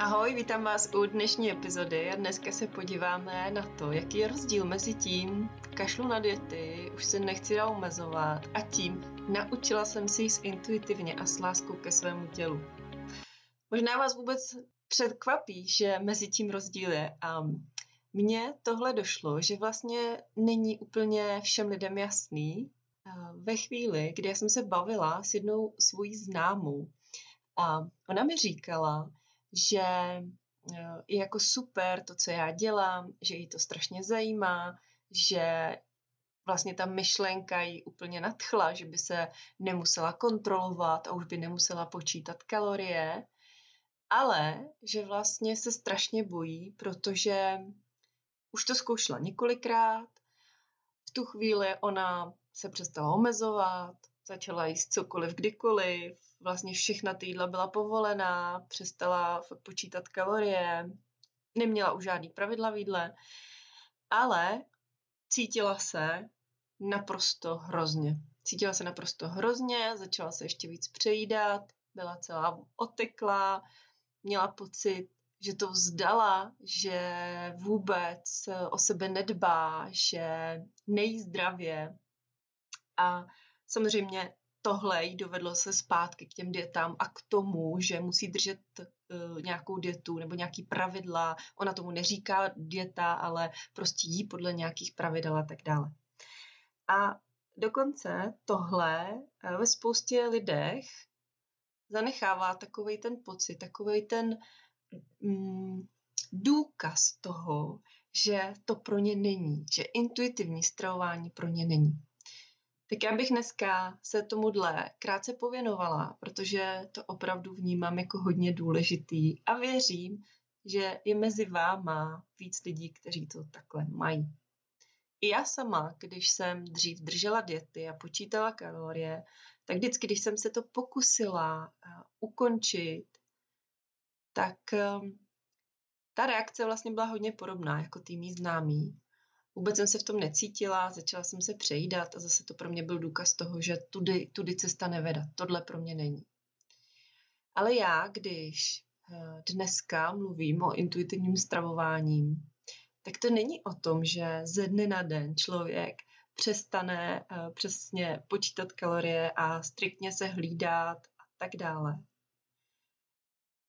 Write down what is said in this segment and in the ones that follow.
Ahoj, vítám vás u dnešní epizody a dneska se podíváme na to, jaký je rozdíl mezi tím, kašlu na diety, už se nechci dál omezovat a tím, naučila jsem si jíst intuitivně a s láskou ke svému tělu. Možná vás vůbec překvapí, že mezi tím rozdíl je a mně tohle došlo, že vlastně není úplně všem lidem jasný ve chvíli, kdy jsem se bavila s jednou svojí známou a ona mi říkala, že eh, je jako super to, co já dělám, že jí to strašně zajímá, že vlastně ta myšlenka jí úplně nadchla, že by se nemusela kontrolovat a už by nemusela počítat kalorie, ale že vlastně se strašně bojí, protože už to zkoušela několikrát, v tu chvíli ona se přestala omezovat, začala jíst cokoliv, kdykoliv, vlastně všechna ty jídla byla povolená, přestala počítat kalorie, neměla už žádný pravidla v jídle, ale cítila se naprosto hrozně. Cítila se naprosto hrozně, začala se ještě víc přejídat, byla celá oteklá, měla pocit, že to vzdala, že vůbec o sebe nedbá, že nejí zdravě. A samozřejmě tohle jí dovedlo se zpátky k těm dietám a k tomu, že musí držet uh, nějakou dietu nebo nějaký pravidla. Ona tomu neříká dieta, ale prostě jí podle nějakých pravidel a tak dále. A dokonce tohle uh, ve spoustě lidech zanechává takový ten pocit, takový ten mm, důkaz toho, že to pro ně není, že intuitivní stravování pro ně není. Tak já bych dneska se tomuhle krátce pověnovala, protože to opravdu vnímám jako hodně důležitý a věřím, že je mezi váma víc lidí, kteří to takhle mají. I já sama, když jsem dřív držela diety a počítala kalorie, tak vždycky, když jsem se to pokusila eh, ukončit, tak ehm, ta reakce vlastně byla hodně podobná jako tým známý. Vůbec jsem se v tom necítila, začala jsem se přejídat a zase to pro mě byl důkaz toho, že tudy, tudy cesta neveda. Tohle pro mě není. Ale já, když eh, dneska mluvím o intuitivním stravování, tak to není o tom, že ze dne na den člověk přestane uh, přesně počítat kalorie a striktně se hlídat a tak dále.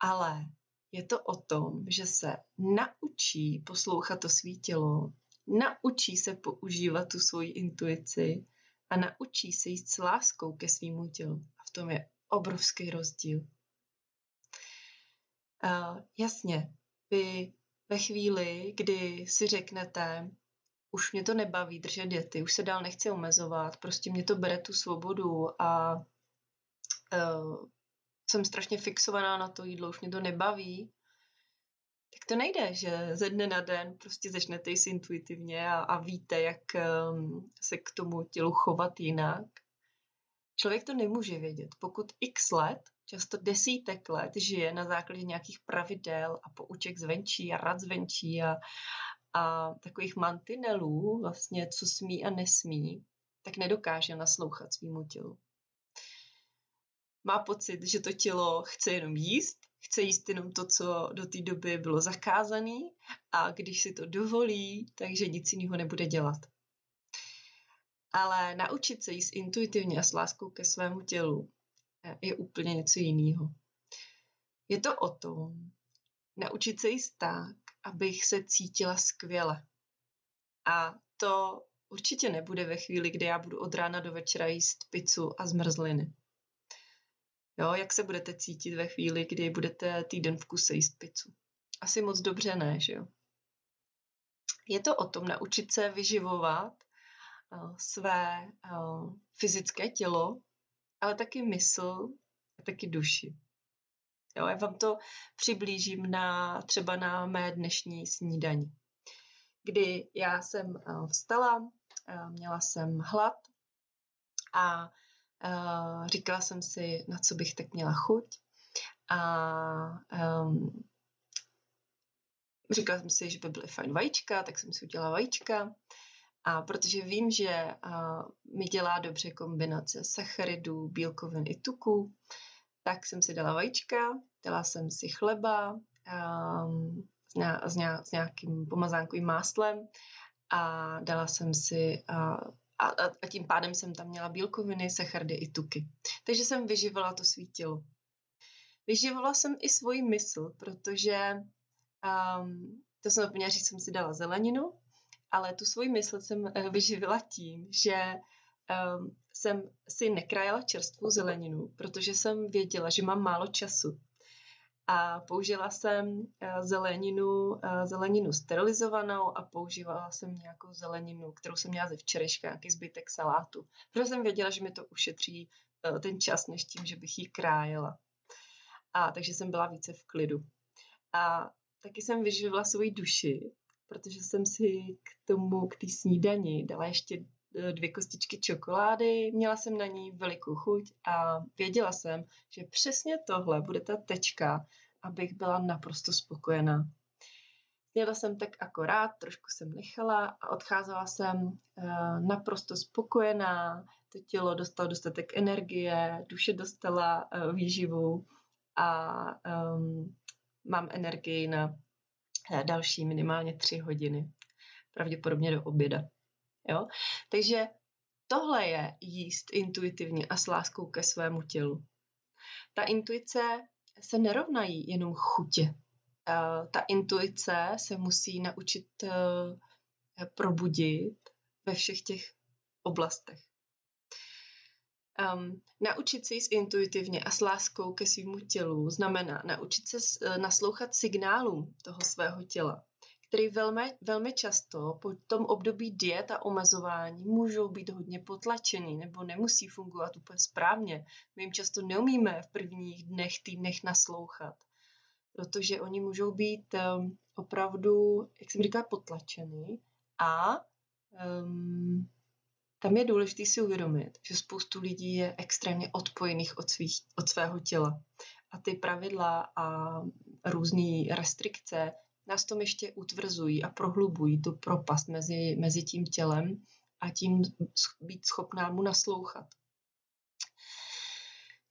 Ale je to o tom, že se naučí poslouchat to svý tělo, naučí se používat tu svoji intuici a naučí se jít s láskou ke svýmu tělu. A v tom je obrovský rozdíl. Uh, jasně, vy ve chvíli, kdy si řeknete, už mě to nebaví držet diety, už se dál nechci omezovat, prostě mě to bere tu svobodu a uh, jsem strašně fixovaná na to jídlo, už mě to nebaví, tak to nejde, že ze dne na den prostě začnete jíst intuitivně a, a víte, jak um, se k tomu tělu chovat jinak. Člověk to nemůže vědět. Pokud x let, často desítek let, žije na základě nějakých pravidel a pouček zvenčí a rad zvenčí a, a takových mantinelů, vlastně co smí a nesmí, tak nedokáže naslouchat svýmu tělu. Má pocit, že to tělo chce jenom jíst chce jíst jenom to, co do té doby bylo zakázané a když si to dovolí, takže nic jiného nebude dělat. Ale naučit se jíst intuitivně a s láskou ke svému tělu eh, je úplně něco jiného. Je to o tom, naučit se jíst tak, abych se cítila skvěle. A to určitě nebude ve chvíli, kdy já budu od rána do večera jíst pizzu a zmrzliny. Jo, jak se budete cítit ve chvíli, kdy budete týden v kuse jíst pizzu? Asi moc dobře ne, že jo? Je to o tom naučit se vyživovat uh, své uh, fyzické tělo, ale taky mysl a taky duši. Jo, já vám to přiblížím na, třeba na mé dnešní snídani, kdy já jsem uh, vstala, měla jsem hlad a Uh, říkala jsem si, na co bych tak měla chuť. A um, říkala jsem si, že by byly fajn vajíčka, tak jsem si udělala vajíčka. A protože vím, že uh, mi dělá dobře kombinace sacharidů, bílkovin i tuku, tak jsem si dala vajíčka, dala jsem si chleba, um, s, ně, s, ně, s nějakým pomazánkovým máslem a dala jsem si a, a, a tím pádem jsem tam měla bílkoviny, sachardy i tuky. Takže jsem vyživila to svý tělo. Vyživovala jsem i svoji mysl, protože um, to jsem zapomněla říct, jsem si dala zeleninu, ale tu svoji mysl jsem uh, vyživila tím, že um, jsem si nekrajala čerstvou zeleninu, protože jsem věděla, že mám málo času. A použila jsem uh, zeleninu, uh, zeleninu sterilizovanou a používala jsem nějakou zeleninu, kterou jsem měla ze včerejška, nějaký zbytek salátu. Protože jsem věděla, že mi to ušetří uh, ten čas, než tím, že bych ji krájela. A takže jsem byla více v klidu. A taky jsem vyživila svoji duši, protože jsem si k tomu, k té snídani dala ještě dvě kostičky čokolády, měla jsem na ní velikou chuť a věděla jsem, že přesně tohle bude ta tečka, abych byla naprosto spokojená. Jela jsem tak akorát, trošku jsem nechala a odcházela jsem uh, naprosto spokojená, to tělo dostalo dostatek energie, duše dostala uh, výživu a um, mám energii na eh, další minimálně tři hodiny, pravděpodobně do oběda. Jo? Takže tohle je jíst intuitivně a s láskou ke svému tělu. Ta intuice se nerovnají jenom chutě. Uh, ta intuice se musí naučit uh, probudit ve všech těch oblastech. Um, naučit se jíst intuitivně a s láskou ke svýmu tělu znamená naučit se uh, naslouchat signálům toho svého těla, který velmi, velmi často po tom období diet a omezování můžou být hodně potlačený nebo nemusí fungovat úplně správně. My jim často neumíme v prvních dnech, týdnech naslouchat, protože oni můžou být um, opravdu, jak jsem říkala, potlačený a um, tam je důležité si uvědomit, že spoustu lidí je extrémně odpojených od, svých, od svého těla. A ty pravidla a různé restrikce nás tom ještě utvrzují a prohlubují tu propast mezi, mezi tím tělem a tím být schopná mu naslouchat.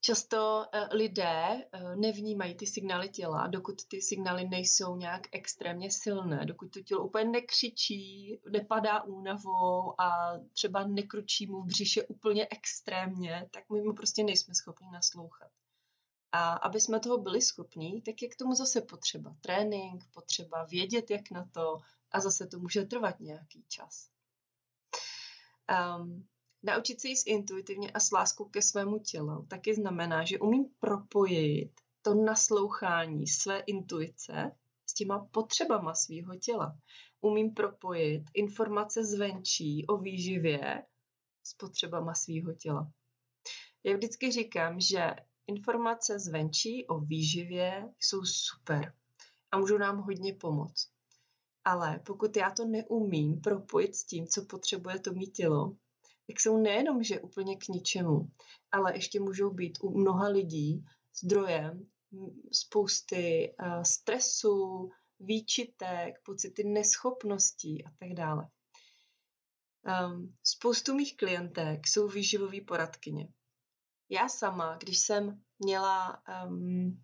Často eh, lidé eh, nevnímají ty signály těla, dokud ty signály nejsou nějak extrémně silné, dokud to tělo úplně nekřičí, nepadá únavou a třeba nekručí mu v břiše úplně extrémně, tak my mu prostě nejsme schopni naslouchat. A aby jsme toho byli schopní, tak je k tomu zase potřeba trénink, potřeba vědět, jak na to a zase to může trvat nějaký čas. Um, Naučit se jíst intuitivně a s láskou ke svému tělu taky znamená, že umím propojit to naslouchání své intuice s těma potřebama svého těla. Umím propojit informace zvenčí o výživě s potřebama svého těla. Já vždycky říkám, že informace zvenčí o výživě jsou super a můžou nám hodně pomoct. Ale pokud já to neumím propojit s tím, co potřebuje to mít tělo, tak jsou nejenom, že úplně k ničemu, ale ještě můžou být u mnoha lidí zdrojem spousty uh, stresu, výčitek, pocity neschopností a tak dále. Um, spoustu mých klientek jsou výživové poradkyně. Já sama, když jsem měla um,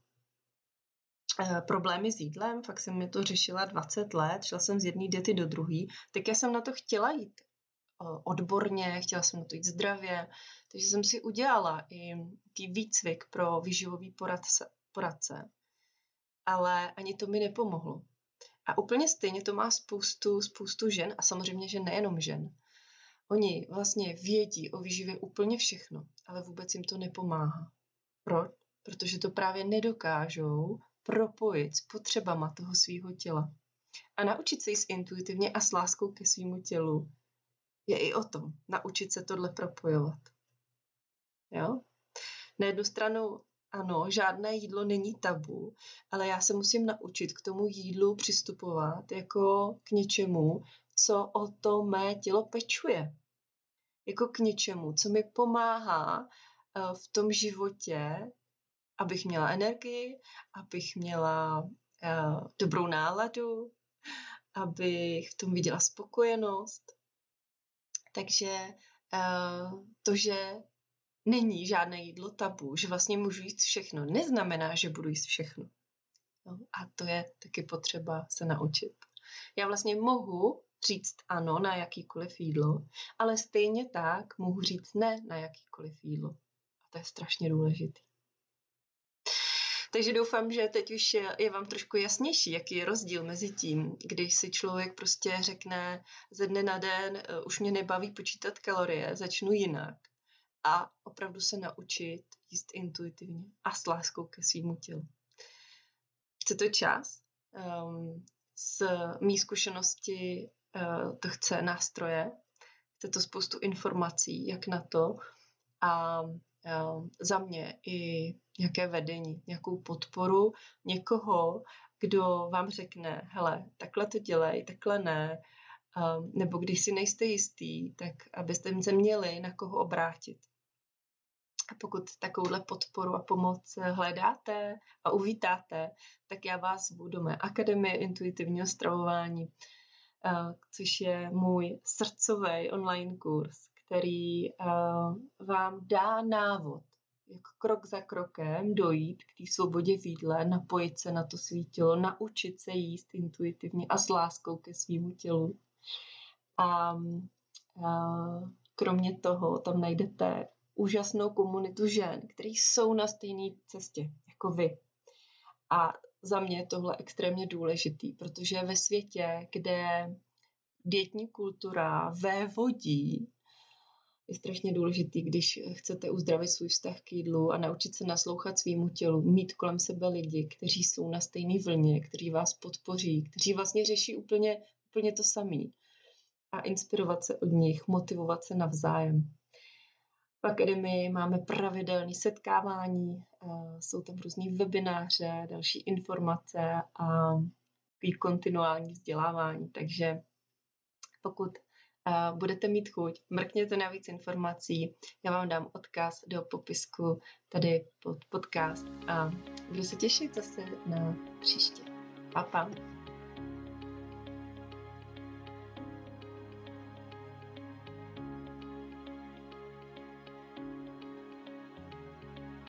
problémy s jídlem, fakt jsem mi to řešila 20 let, šla jsem z jedné diety do druhé, tak já jsem na to chtěla jít odborně, chtěla jsem na to jít zdravě, takže jsem si udělala i tý výcvik pro výživový poradce, poradce. Ale ani to mi nepomohlo. A úplně stejně to má spoustu, spoustu žen a samozřejmě, že nejenom žen. Oni vlastně vědí o výživě úplně všechno, ale vůbec jim to nepomáhá. Proč? Protože to právě nedokážou propojit s potřebama toho svého těla. A naučit se jíst intuitivně a s láskou ke svýmu tělu je i o tom, naučit se tohle propojovat. Jo? Na jednu stranu ano, žádné jídlo není tabu, ale já se musím naučit k tomu jídlu přistupovat jako k něčemu, co o to mé tělo pečuje. Jako k něčemu, co mi pomáhá eh, v tom životě, abych měla energii, abych měla eh, dobrou náladu, abych v tom viděla spokojenost. Takže uh, to, že není žádné jídlo tabu, že vlastně můžu jíst všechno, neznamená, že budu jíst všechno. No, A to je taky potřeba se naučit. Já vlastně mohu říct ano na jakýkoliv jídlo, ale stejně tak mohu říct ne na jakýkoliv jídlo. A to je strašně důležitý. Takže doufám, že teď už je, je vám trošku jasnější, jaký je rozdíl mezi tím, když si člověk prostě řekne ze dne na den, uh, už mě nebaví počítat kalorie, začnu jinak. A opravdu se naučit jíst intuitivně a s láskou ke svýmu tělu. Chce to čas. Um, z mý zkušenosti to chce nástroje, chce to spoustu informací, jak na to. A uh, za mě i nějaké vedení, nějakou podporu někoho, kdo vám řekne, hele, takhle to dělej, takhle ne, um, nebo když si nejste jistý, tak abyste se měli na koho obrátit. A pokud takovouhle podporu a pomoc hledáte a uvítáte, tak já vás zvu do mé Akademie intuitivního stravování, což je můj srdcový online kurz, který uh, vám dá návod, jak krok za krokem dojít k té svobodě v jídle, napojit se na to svý tělo, naučit se jíst intuitivně a s láskou ke svýmu tělu. A, a kromě toho tam najdete úžasnou komunitu žen, které jsou na stejné cestě jako vy. A za mě je tohle extrémně důležitý, protože ve světě, kde dietní kultura vévodí je strašně důležitý, když chcete uzdravit svůj vztah k jídlu a naučit se naslouchat svýmu tělu, mít kolem sebe lidi, kteří jsou na stejné vlně, kteří vás podpoří, kteří vlastně řeší úplně, úplně to samý a inspirovat se od nich, motivovat se navzájem. V akademii máme pravidelné setkávání, jsou tam různý webináře, další informace a kontinuální vzdělávání, takže pokud budete mít chuť, mrkněte na víc informací. Já vám dám odkaz do popisku tady pod podcast a budu se těšit zase na příště. Pa, pa.